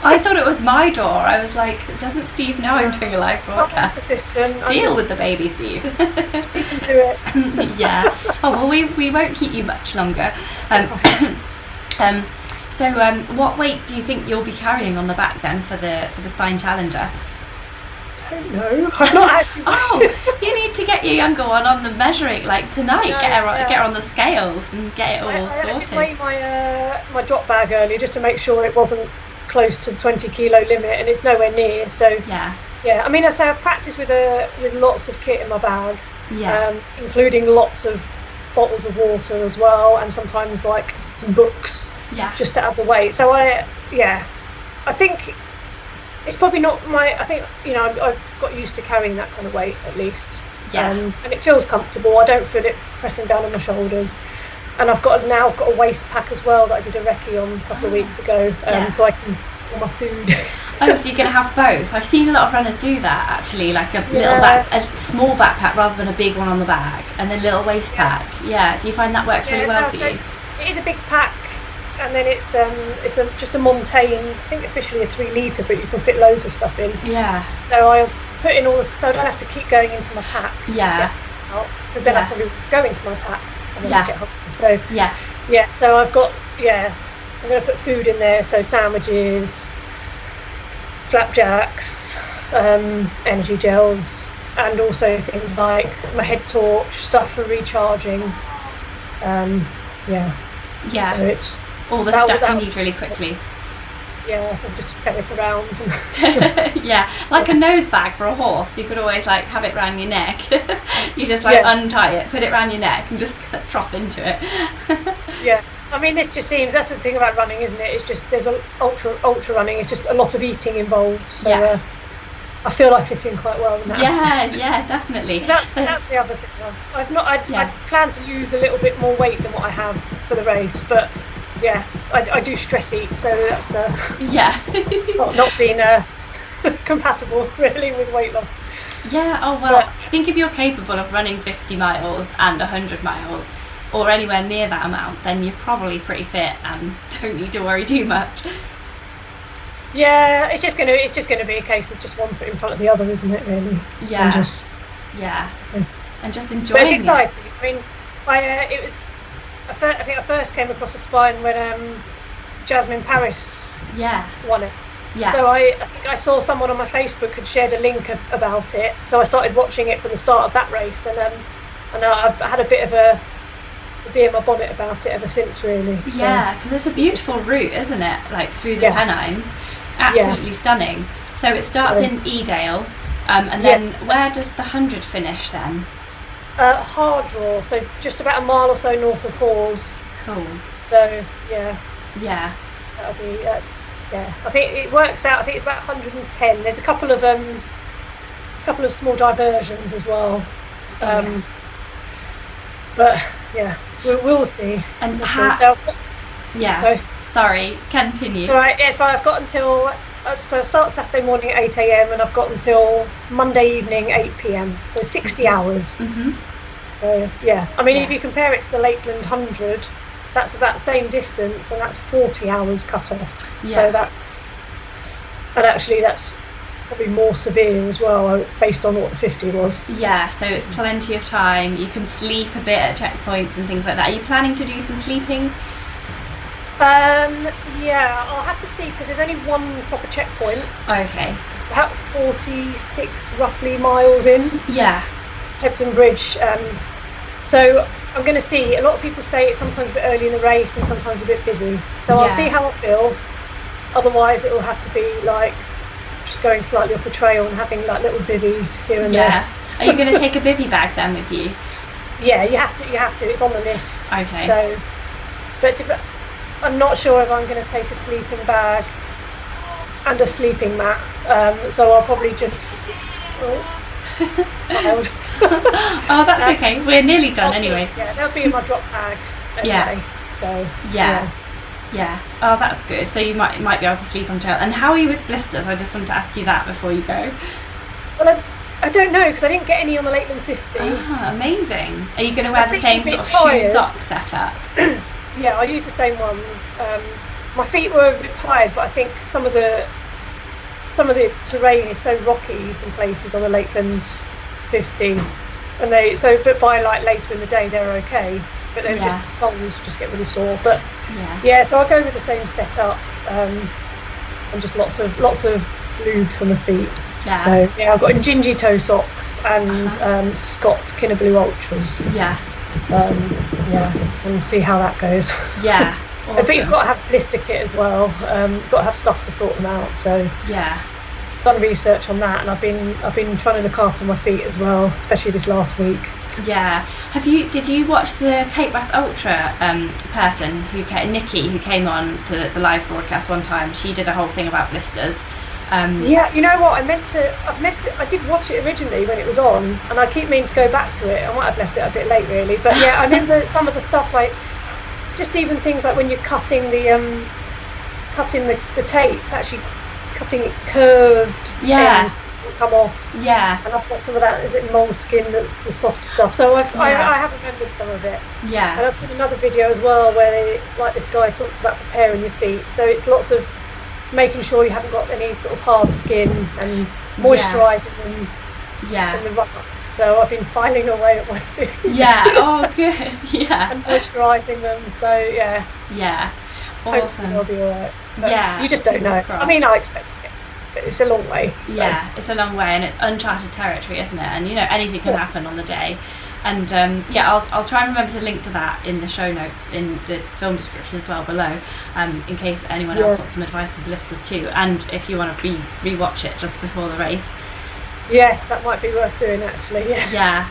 Speaker 1: I thought it was my door. I was like, doesn't Steve know I'm doing a live broadcast?
Speaker 2: persistent. I'm
Speaker 1: Deal
Speaker 2: just
Speaker 1: with the baby, Steve. [LAUGHS]
Speaker 2: sticking to it.
Speaker 1: yeah. Oh well, we, we won't keep you much longer. Um, [COUGHS] um, so, um, what weight do you think you'll be carrying on the back then for the for the Spine Challenger?
Speaker 2: I don't know. [LAUGHS] I'm not actually. [LAUGHS]
Speaker 1: Oh, you need to get your younger one on the measuring like tonight.
Speaker 2: No,
Speaker 1: get her on,
Speaker 2: yeah.
Speaker 1: get her on the scales and get it all
Speaker 2: I, I, I did weigh my uh, my drop bag earlier just to make sure it wasn't close to the 20 kilo limit, and it's nowhere near. So
Speaker 1: Yeah.
Speaker 2: yeah, I mean, I say I've practiced with a with lots of kit in my bag.
Speaker 1: Yeah.
Speaker 2: um, including lots of bottles of water as well, and sometimes like some books
Speaker 1: yeah.
Speaker 2: just to add the weight. So I, yeah, I think it's probably not my. I think you know I've, I've got used to carrying that kind of weight at least,
Speaker 1: Yeah.
Speaker 2: um, and it feels comfortable. I don't feel it pressing down on my shoulders. And I've got now I've got a waist pack as well that I did a recce on a couple of weeks ago, um,
Speaker 1: Yeah.
Speaker 2: so I can put all my food. [LAUGHS]
Speaker 1: Oh, so you can have both. I've seen a lot of runners do that actually, like a little
Speaker 2: Yeah.
Speaker 1: back, a small backpack rather than a big one on the back, and a little waist pack. Yeah. Do you find that works really well
Speaker 2: no,
Speaker 1: for
Speaker 2: so
Speaker 1: you?
Speaker 2: It is a big pack, and then it's um it's a, just a Montane, I think officially a three litre, but you can fit loads of stuff in.
Speaker 1: Yeah.
Speaker 2: So I put in all the so I don't have to keep going into my pack.
Speaker 1: Yeah.
Speaker 2: Because then
Speaker 1: Yeah.
Speaker 2: I probably go into my pack and then
Speaker 1: Yeah.
Speaker 2: I get home. So
Speaker 1: Yeah.
Speaker 2: yeah, so I've got yeah, I'm going to put food in there. So sandwiches, flapjacks, um, energy gels, and also things like my head torch, stuff for recharging. Um, yeah,
Speaker 1: Yeah.
Speaker 2: so it's
Speaker 1: All the
Speaker 2: that-
Speaker 1: stuff
Speaker 2: that-
Speaker 1: you need really quickly.
Speaker 2: yeah, so just ferret around. [LAUGHS] [LAUGHS]
Speaker 1: yeah, like a nose bag for a horse. You could always like have it round your neck. [LAUGHS] you just like
Speaker 2: Yeah.
Speaker 1: untie it, put it round your neck, and just drop into it.
Speaker 2: Yeah, I mean, this just seems that's the thing about running, isn't it? It's just there's a ultra ultra running. It's just a lot of eating involved. So
Speaker 1: yes.
Speaker 2: uh, I feel I fit in quite well in that.
Speaker 1: Yeah,
Speaker 2: aspect.
Speaker 1: yeah, definitely.
Speaker 2: That's that's the other thing. I've, I've not. I,
Speaker 1: Yeah.
Speaker 2: I plan to lose a little bit more weight than what I have for the race, but yeah, I, I do stress eat, so that's uh,
Speaker 1: yeah. [LAUGHS]
Speaker 2: not not being uh, [LAUGHS] compatible really with weight loss.
Speaker 1: Yeah, oh well,
Speaker 2: But-
Speaker 1: I think if you're capable of running 50 miles and 100 miles, or anywhere near that amount, then you're probably pretty fit and [LAUGHS] don't need to worry too much.
Speaker 2: Yeah, it's just gonna it's just gonna be a case of just one foot in front of the other, isn't it? Really?
Speaker 1: Yeah.
Speaker 2: And just
Speaker 1: Yeah.
Speaker 2: Yeah.
Speaker 1: And just enjoying
Speaker 2: But it's
Speaker 1: it.
Speaker 2: exciting. I mean, I uh, it was. I, I think I first came across a spine when um, Jasmin Paris
Speaker 1: Yeah,
Speaker 2: won it.
Speaker 1: yeah.
Speaker 2: So I, I think I saw someone on my Facebook had shared a link a- about it. So I started watching it from the start of that race, and um, and I've had a bit of a, a bee in my bonnet about it ever since, really. So,
Speaker 1: Yeah, because it's a beautiful route, isn't it? Like through the
Speaker 2: Yeah.
Speaker 1: Pennines, absolutely stunning. So it starts
Speaker 2: Yeah.
Speaker 1: in Edale, um, and
Speaker 2: Yeah.
Speaker 1: then where does the hundred finish then?
Speaker 2: Uh, Hardraw, so just about a mile or so north of Hawes.
Speaker 1: Cool.
Speaker 2: So yeah,
Speaker 1: Yeah,
Speaker 2: that'll be that's yeah. I think it works out. I think it's about 110. There's a couple of um, couple of small diversions as well.
Speaker 1: Oh,
Speaker 2: Um, But yeah, we'll, we'll see.
Speaker 1: And
Speaker 2: We'll
Speaker 1: ha-
Speaker 2: see. So,
Speaker 1: yeah.
Speaker 2: so
Speaker 1: Sorry, continue.
Speaker 2: So yeah, it's fine. I've got until so I start Saturday morning at 8 a.m. and I've got until Monday evening 8 p.m. So 60 hours.
Speaker 1: hmm
Speaker 2: So yeah, I mean,
Speaker 1: Yeah.
Speaker 2: if you compare it to the Lakeland 100, that's about the same distance, and that's 40 hours cut off.
Speaker 1: Yeah.
Speaker 2: So that's and actually that's probably more severe as well, uh, based on what the 50 was.
Speaker 1: Yeah, so it's plenty of time. You can sleep a bit at checkpoints and things like that. Are you planning to do some sleeping?
Speaker 2: Um, yeah, I'll have to see because there's only one proper checkpoint.
Speaker 1: Okay.
Speaker 2: It's about 46 roughly miles in.
Speaker 1: Yeah.
Speaker 2: It's Hebden Bridge. Um, so I'm going to see. A lot of people say it's sometimes a bit early in the race and sometimes a bit busy. So I'll see how I feel. Otherwise, it'll have to be like just going slightly off the trail and having like little bivvies here and there.
Speaker 1: Yeah. Are you going to take a bivy bag then with you? [LAUGHS]
Speaker 2: Yeah, you have to. You have to. It's on the list.
Speaker 1: Okay.
Speaker 2: So, but to, I'm not sure if I'm going to take a sleeping bag and a sleeping mat. Um, so I'll probably just. Oh, child. [LAUGHS]
Speaker 1: oh, that's okay. We're nearly done
Speaker 2: I'll
Speaker 1: anyway.
Speaker 2: Yeah, they'll be in my drop bag. Anyway,
Speaker 1: Yeah.
Speaker 2: So
Speaker 1: Yeah. Yeah. Oh, that's good. So you might might be able to sleep on trail. And how are you with blisters? I just wanted to ask you that before you go.
Speaker 2: Well, I, I don't know because I didn't get any on the Lakeland 50.
Speaker 1: Ah, amazing. Are you going to wear
Speaker 2: I
Speaker 1: the same sort of
Speaker 2: bit
Speaker 1: shoe sock setup? [CLEARS THROAT]
Speaker 2: Yeah, I use the same ones. Um, my feet were a bit tired, but I think some of the some of the terrain is so rocky in places on the Lakeland 50, and they so but by like later in the day they're okay, but they're
Speaker 1: Yeah.
Speaker 2: just soles just get really sore. But
Speaker 1: Yeah.
Speaker 2: yeah, so I'll go with the same setup um, and just lots of lots of lube for my feet.
Speaker 1: Yeah.
Speaker 2: So yeah, I've got Injinji toe socks and
Speaker 1: Uh-huh.
Speaker 2: um, Scott Kinabalu Ultras.
Speaker 1: Yeah.
Speaker 2: Um, yeah, and see how that goes.
Speaker 1: Yeah. [LAUGHS]
Speaker 2: But you've got to have blister kit as well. Um, you've got to have stuff to sort them out. So
Speaker 1: Yeah.
Speaker 2: done research on that, and I've been I've been trying to look after my feet as well, especially this last week.
Speaker 1: Yeah. Have you? Did you watch the Cape Wrath Ultra um, person who came, Nikki, who came on to the live broadcast one time? She did a whole thing about blisters. Um,
Speaker 2: Yeah, you know what? I meant to. I meant to. I did watch it originally when it was on, and I keep meaning to go back to it. I might have left it a bit late, really. But yeah, I remember [LAUGHS] some of the stuff like just even things like when you're cutting the um, cutting the, the tape, actually cutting it curved
Speaker 1: Yeah.
Speaker 2: come off.
Speaker 1: Yeah.
Speaker 2: And I've got some of that. Is it moleskin, the, the soft stuff? So I've,
Speaker 1: Yeah.
Speaker 2: I, I have remembered some of it.
Speaker 1: Yeah.
Speaker 2: And I've seen another video as well where they, like this guy talks about preparing your feet. So it's lots of making sure you haven't got any sort of hard skin and moisturising
Speaker 1: Yeah.
Speaker 2: the. So I've been filing away at my feet.
Speaker 1: Yeah. [LAUGHS] Oh, good. [LAUGHS] Yeah.
Speaker 2: and moisturising them. So yeah,
Speaker 1: Yeah.
Speaker 2: hopefully
Speaker 1: Awesome.
Speaker 2: they'll be alright. But
Speaker 1: Yeah,
Speaker 2: You just don't know.
Speaker 1: fingers
Speaker 2: I mean, I expect to get this, but it's a long way. So.
Speaker 1: Yeah, it's a long way and it's uncharted territory, isn't it? And you know anything can
Speaker 2: Yeah.
Speaker 1: happen on the day. And um, yeah, I'll, I'll try and remember to link to that in the show notes in the film description as well below, um, in case anyone else wants some advice for blisters too. And if you want to re rewatch it just before the race,
Speaker 2: Yes, that might be worth doing actually. Yeah.
Speaker 1: yeah,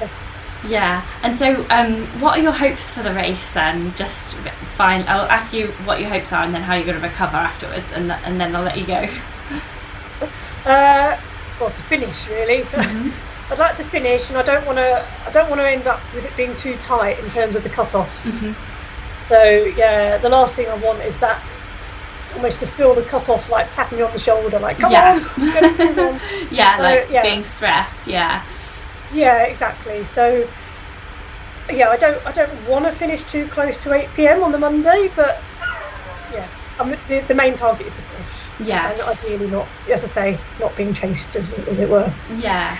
Speaker 2: Yeah. [LAUGHS]
Speaker 1: yeah. And so, um, what are your hopes for the race then? Just fine. I'll ask you what your hopes are, and then how you're going to recover afterwards, and th- and then I'll let you go. [LAUGHS]
Speaker 2: Uh, well, to finish really.
Speaker 1: Mm-hmm. [LAUGHS]
Speaker 2: I'd like to finish, and I don't want to. I don't want to end up with it being too tight in terms of the cut-offs.
Speaker 1: Mhm.
Speaker 2: So yeah, the last thing I want is that almost to feel the cut-offs like tapping you on the shoulder, like come
Speaker 1: Yeah.
Speaker 2: on, [LAUGHS] come on. [LAUGHS]
Speaker 1: yeah,
Speaker 2: So,
Speaker 1: like
Speaker 2: yeah.
Speaker 1: being stressed. Yeah.
Speaker 2: yeah, exactly. So yeah, I don't. I don't want to finish too close to 8 p.m. on the Monday, but yeah, I'm, the the main target is to finish.
Speaker 1: Yeah.
Speaker 2: and ideally not, as I say, not being chased as, as it were.
Speaker 1: Yeah.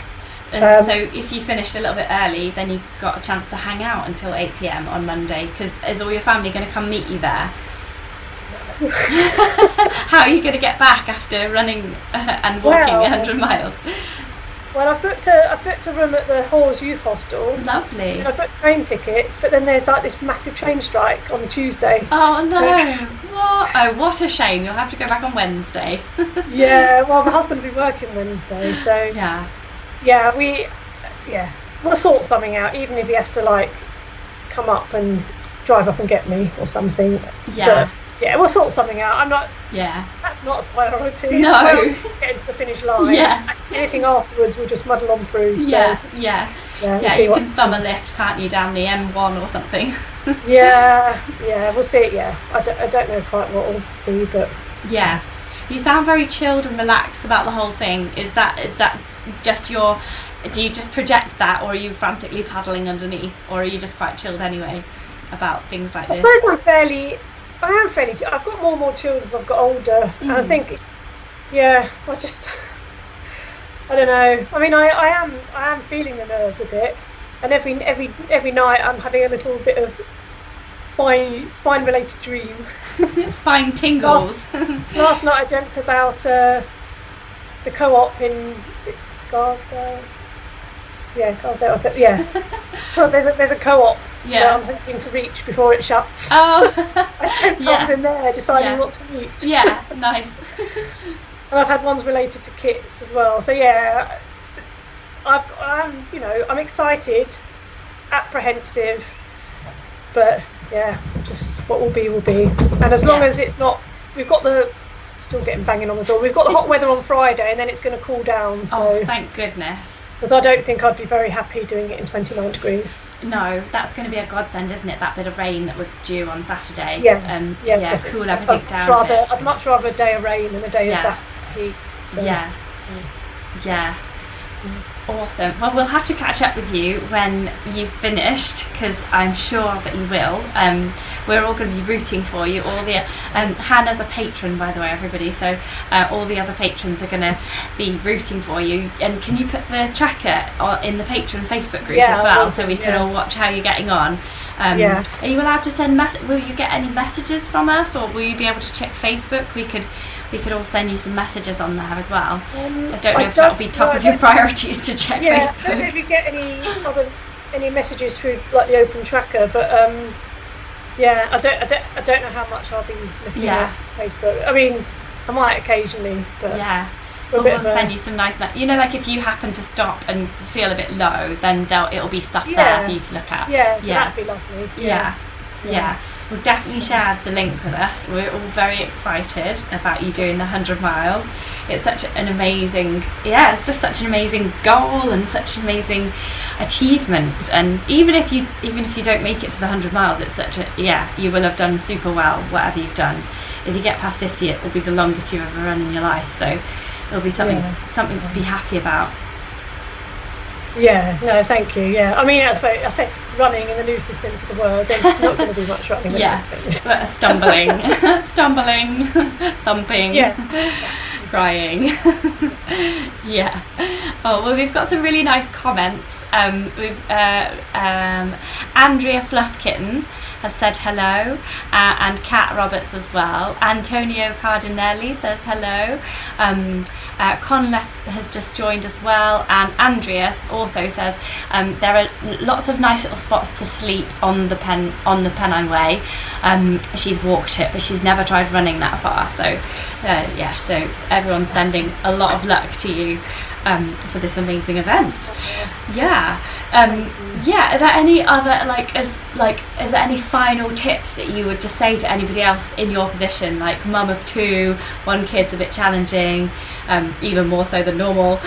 Speaker 1: And
Speaker 2: Um,
Speaker 1: so if you finished a little bit early, then you got a chance to hang out until 8 pm on Monday. Because is all your family going to come meet you there? [LAUGHS] How are you going to get back after running uh, and walking
Speaker 2: Well-
Speaker 1: 100 miles?
Speaker 2: Well, I've booked a I've booked a room at the Hawes Youth Hostel.
Speaker 1: Lovely.
Speaker 2: And I booked train tickets, but then there's like this massive train strike on the Tuesday.
Speaker 1: Oh no!
Speaker 2: So- [LAUGHS]
Speaker 1: What? Oh, what a shame! You'll have to go back on Wednesday.
Speaker 2: Yeah, [LAUGHS] well, my husband will be working Wednesday, so
Speaker 1: yeah.
Speaker 2: Yeah, we, yeah, we'll sort something out. Even if he has to like come up and drive up and get me or something.
Speaker 1: Yeah.
Speaker 2: But, yeah, we'll sort something out. I'm not.
Speaker 1: Yeah.
Speaker 2: That's not a priority.
Speaker 1: No.
Speaker 2: Let's get into the finish line.
Speaker 1: Yeah.
Speaker 2: Anything afterwards, we'll just muddle on through. So,
Speaker 1: Yeah. Yeah.
Speaker 2: yeah, we'll
Speaker 1: Yeah. You can thumb a lift, can't you, down the M1 or something? [LAUGHS]
Speaker 2: Yeah, yeah, we'll see. Yeah, I don't, I don't know quite what it'll be, but
Speaker 1: Yeah. You sound very chilled and relaxed about the whole thing. Is that is that just your do you just project that or are you frantically paddling underneath or are you just quite chilled anyway about things like
Speaker 2: I
Speaker 1: this?
Speaker 2: suppose I'm fairly. I am fairly. I've got more and more chilled as I've got older, and I
Speaker 1: Mm.
Speaker 2: think, yeah, I just. [LAUGHS] I don't know. I mean, I, I am I am feeling the nerves a bit, and every every every night I'm having a little bit of spine spine related dream. [LAUGHS]
Speaker 1: Spine tingles.
Speaker 2: Last night I dreamt about uh, the co-op in Garsdale? Yeah, Garsdale. But yeah, [LAUGHS] so there's a there's a co-op
Speaker 1: Yeah.
Speaker 2: I'm hoping to reach before it shuts.
Speaker 1: Oh. [LAUGHS]
Speaker 2: I spent [LAUGHS] times in there deciding
Speaker 1: Yeah.
Speaker 2: what to eat.
Speaker 1: yeah. Nice.
Speaker 2: and I've had ones related to kits as well. So yeah, I've I'm you know I'm excited, apprehensive, but yeah, just what will be will be. And as long
Speaker 1: Yeah.
Speaker 2: as it's not, we've got the still getting banging on the door. We've got the hot weather on Friday, and then it's going to cool down. So
Speaker 1: Oh, thank goodness.
Speaker 2: because I don't think I'd be very happy doing it in 29 degrees.
Speaker 1: No, that's going to be a godsend, isn't it? That bit of rain that we're due on Saturday.
Speaker 2: Yeah,
Speaker 1: Um,
Speaker 2: yeah,
Speaker 1: yeah,
Speaker 2: definitely.
Speaker 1: cool everything
Speaker 2: I'd
Speaker 1: down.
Speaker 2: rather. I'd much rather a day of rain than a day
Speaker 1: Yeah.
Speaker 2: of that heat. So,
Speaker 1: Yeah. Yeah. Awesome. Well, we'll have to catch up with you when you've finished because I'm sure that you will. Um, we're all going to be rooting for you. All the um, Hannah's a patron, by the way, everybody. So uh, all the other patrons are going to be rooting for you. And can you put the tracker in the patron Facebook group
Speaker 2: Yeah,
Speaker 1: as well, so we can
Speaker 2: yeah.
Speaker 1: all watch how you're getting on? Um,
Speaker 2: Yeah.
Speaker 1: Are you allowed to send mess? Will you get any messages from us, or will you be able to check Facebook? We could, we could all send you some messages on there as well.
Speaker 2: Um,
Speaker 1: I don't know
Speaker 2: I
Speaker 1: if that'll be top
Speaker 2: no,
Speaker 1: of your priorities to check
Speaker 2: yeah, I don't know
Speaker 1: Facebook.
Speaker 2: if you get any other any messages through like the open tracker, but um, yeah, I don't, I don't, I don't know how much I'll be looking
Speaker 1: Yeah.
Speaker 2: at Facebook. I mean, I might occasionally, but
Speaker 1: Yeah. Well, we'll
Speaker 2: a-
Speaker 1: send you some nice, you know, like if you happen to stop and feel a bit low, then they'll, it'll be stuff there for you to look at.
Speaker 2: yeah, so
Speaker 1: yeah.
Speaker 2: that'd be lovely.
Speaker 1: Yeah.
Speaker 2: Yeah.
Speaker 1: Yeah. We'll definitely share the link with us. We're all very excited about you doing the 100 miles. It's such an amazing, yeah, it's just such an amazing goal and such an amazing achievement. And even if you even if you don't make it to the 100 miles, it's such a yeah, you will have done super well whatever you've done. If you get past 50, it will be the longest you've ever run in your life. So it'll be something
Speaker 2: Yeah.
Speaker 1: something to be happy about.
Speaker 2: Yeah, no, thank you. Yeah, I mean, I suppose I say running in the loosest sense of the word. There's not going to be much running.
Speaker 1: Yeah, but stumbling, [LAUGHS] stumbling, thumping,
Speaker 2: Yeah.
Speaker 1: crying. [LAUGHS] yeah. Oh well, we've got some really nice comments. Um, we've uh, um, Andrea Fluffkitten has said hello, uh, and Kat Roberts as well. Antonio Cardinelli says hello. Um, uh, Conleth has just joined as well, and Andrea also says um, there are lots of nice little spots to sleep on the pen on the Pennine Way. Um, she's walked it, but she's never tried running that far. So, uh, yeah, so everyone's sending a lot of luck to you um, for this amazing event. Yeah, um, yeah. Are there any other like, is, like, is there any final tips that you would just say to anybody else in your position, like mum of two, one kid's a bit challenging, um, even more so than normal.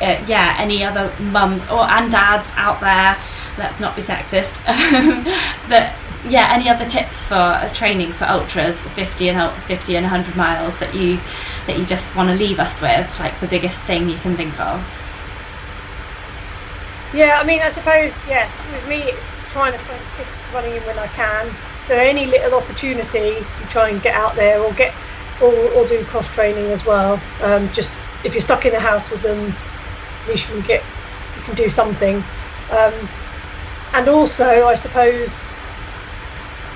Speaker 1: Uh, yeah, any other mums or and dads out there? Let's not be sexist. [LAUGHS] but yeah, any other tips for uh, training for ultras, fifty and fifty and hundred miles that you that you just want to leave us with, like the biggest thing you can think of.
Speaker 2: Yeah, I mean, I suppose, yeah, with me, it's trying to f- fit running in when I can. So any little opportunity, you try and get out there or get, or, or do cross training as well. Um, just if you're stuck in the house with them, at least you can get, you can do something. Um, and also, I suppose,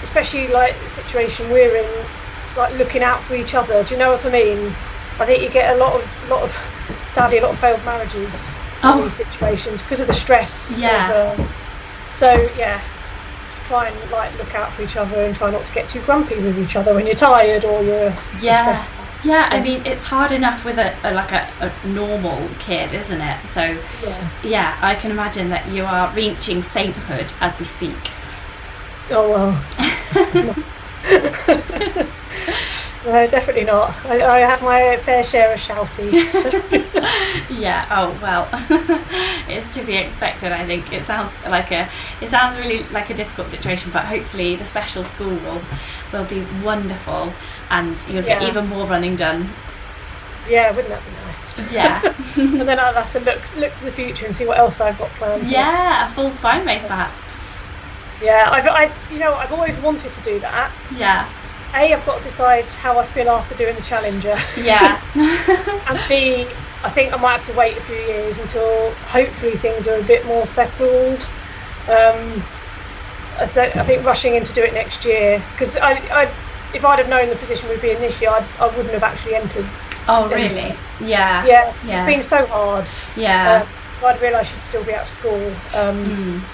Speaker 2: especially like the situation we're in, like looking out for each other. Do you know what I mean? I think you get a lot of, lot of, sadly, a lot of failed marriages
Speaker 1: Oh.
Speaker 2: in these situations because of the stress.
Speaker 1: Yeah.
Speaker 2: Of, uh, so yeah, try and like look out for each other and try not to get too grumpy with each other when you're tired or you're you're
Speaker 1: Yeah.
Speaker 2: stressed.
Speaker 1: Yeah, I mean it's hard enough with a, a like a, a normal kid, isn't it? So
Speaker 2: Yeah.
Speaker 1: yeah, I can imagine that you are reaching sainthood as we speak.
Speaker 2: Oh well. [LAUGHS] [LAUGHS] [LAUGHS] no, definitely not. I, I have my fair share of shouty. So. [LAUGHS]
Speaker 1: yeah. Oh well, [LAUGHS] it's to be expected. I think it sounds like a it sounds really like a difficult situation, but hopefully the special school will will be wonderful, and you'll get even more running done.
Speaker 2: yeah, wouldn't that be nice?
Speaker 1: Yeah. [LAUGHS]
Speaker 2: and then I'll have to look look to the future and see what else I've got planned. next.
Speaker 1: yeah, a full spine race perhaps.
Speaker 2: Yeah, I've, I, you know, I've always wanted to do that.
Speaker 1: Yeah.
Speaker 2: A, I've got to decide how I feel after doing the Challenger.
Speaker 1: Yeah. [LAUGHS]
Speaker 2: and B, I think I might have to wait a few years until hopefully things are a bit more settled. Um, I, th- I think rushing in to do it next year because I, I, if I'd have known the position we'd be in this year, I'd, I wouldn't have actually entered.
Speaker 1: oh
Speaker 2: entered.
Speaker 1: really? Yeah.
Speaker 2: Yeah, 'cause
Speaker 1: Yeah.
Speaker 2: it's been so hard.
Speaker 1: Yeah.
Speaker 2: If I'd realised she'd still be out of school. Um,
Speaker 1: Mm.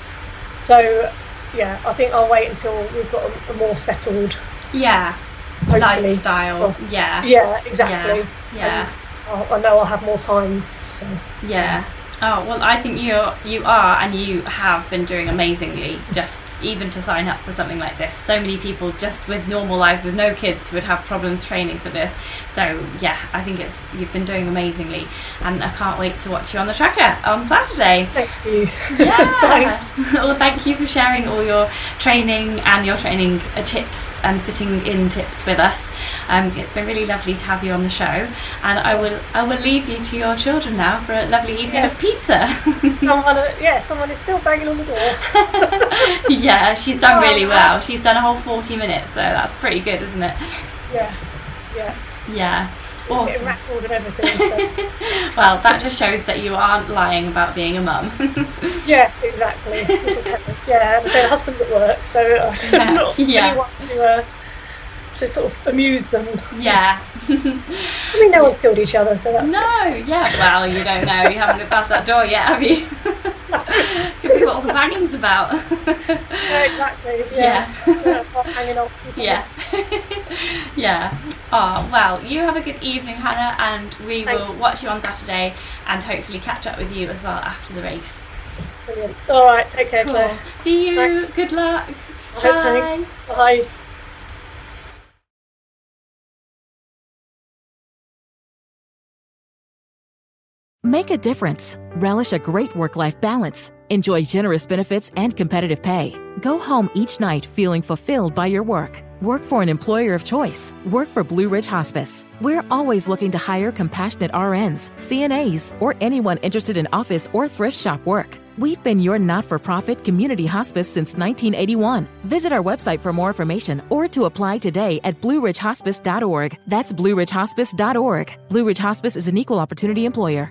Speaker 2: So yeah, I think I'll wait until we've got a, a more settled.
Speaker 1: Yeah.
Speaker 2: Hopefully,
Speaker 1: Lifestyle. Yeah.
Speaker 2: Yeah, exactly.
Speaker 1: Yeah.
Speaker 2: I'll, I know I'll have more time. So
Speaker 1: Yeah. Oh well, I think you you are and you have been doing amazingly. Just even to sign up for something like this, so many people just with normal lives with no kids would have problems training for this. So yeah, I think it's you've been doing amazingly, and I can't wait to watch you on the tracker on Saturday.
Speaker 2: thank you.
Speaker 1: Yeah. [LAUGHS] [LAUGHS] Well, thank you for sharing all your training and your training tips and fitting in tips with us. Um, it's been really lovely to have you on the show, and I will I will leave you to your children now for a lovely evening
Speaker 2: Yes.
Speaker 1: of pizza. [LAUGHS]
Speaker 2: Someone, uh, yeah, someone is still banging on the door. [LAUGHS]
Speaker 1: yeah, she's done really
Speaker 2: Oh,
Speaker 1: well. She's done a whole forty minutes, so that's pretty good, isn't it?
Speaker 2: Yeah, yeah.
Speaker 1: Yeah.
Speaker 2: Getting rattled and everything. So. [LAUGHS]
Speaker 1: well, that just shows that you aren't lying about being a mum.
Speaker 2: yes, exactly. Yeah, and so the husband's at work, so
Speaker 1: Yeah,
Speaker 2: not
Speaker 1: yeah.
Speaker 2: anyone to uh, to sort of amuse them.
Speaker 1: yeah. [LAUGHS]
Speaker 2: I mean, no one's killed each other, so that's
Speaker 1: No,
Speaker 2: good.
Speaker 1: yeah. Well, you don't know. You haven't looked past that door yet, have you? Could be what all the banging's about.
Speaker 2: Yeah, exactly. [LAUGHS]
Speaker 1: Yeah.
Speaker 2: Yeah. Don't know, part hanging something.
Speaker 1: yeah. [LAUGHS] yeah. Oh, well, you have a good evening, Hannah, and we
Speaker 2: Thank
Speaker 1: will
Speaker 2: you.
Speaker 1: watch you on Saturday and hopefully catch up with you as well after the race.
Speaker 2: Brilliant. All right, take care,
Speaker 1: Cool.
Speaker 2: Claire.
Speaker 1: See you.
Speaker 2: Thanks.
Speaker 1: Good luck.
Speaker 2: Bye.
Speaker 1: Bye.
Speaker 2: Thanks. Bye.
Speaker 3: Make a difference. Relish a great work life balance. Enjoy generous benefits and competitive pay. Go home each night feeling fulfilled by your work. Work for an employer of choice. Work for Blue Ridge Hospice. We're always looking to hire compassionate RNs, CNAs, or anyone interested in office or thrift shop work. We've been your not for profit community hospice since 1981. Visit our website for more information or to apply today at blueridgehospice.org. That's blueridgehospice.org. Blue Ridge Hospice is an equal opportunity employer.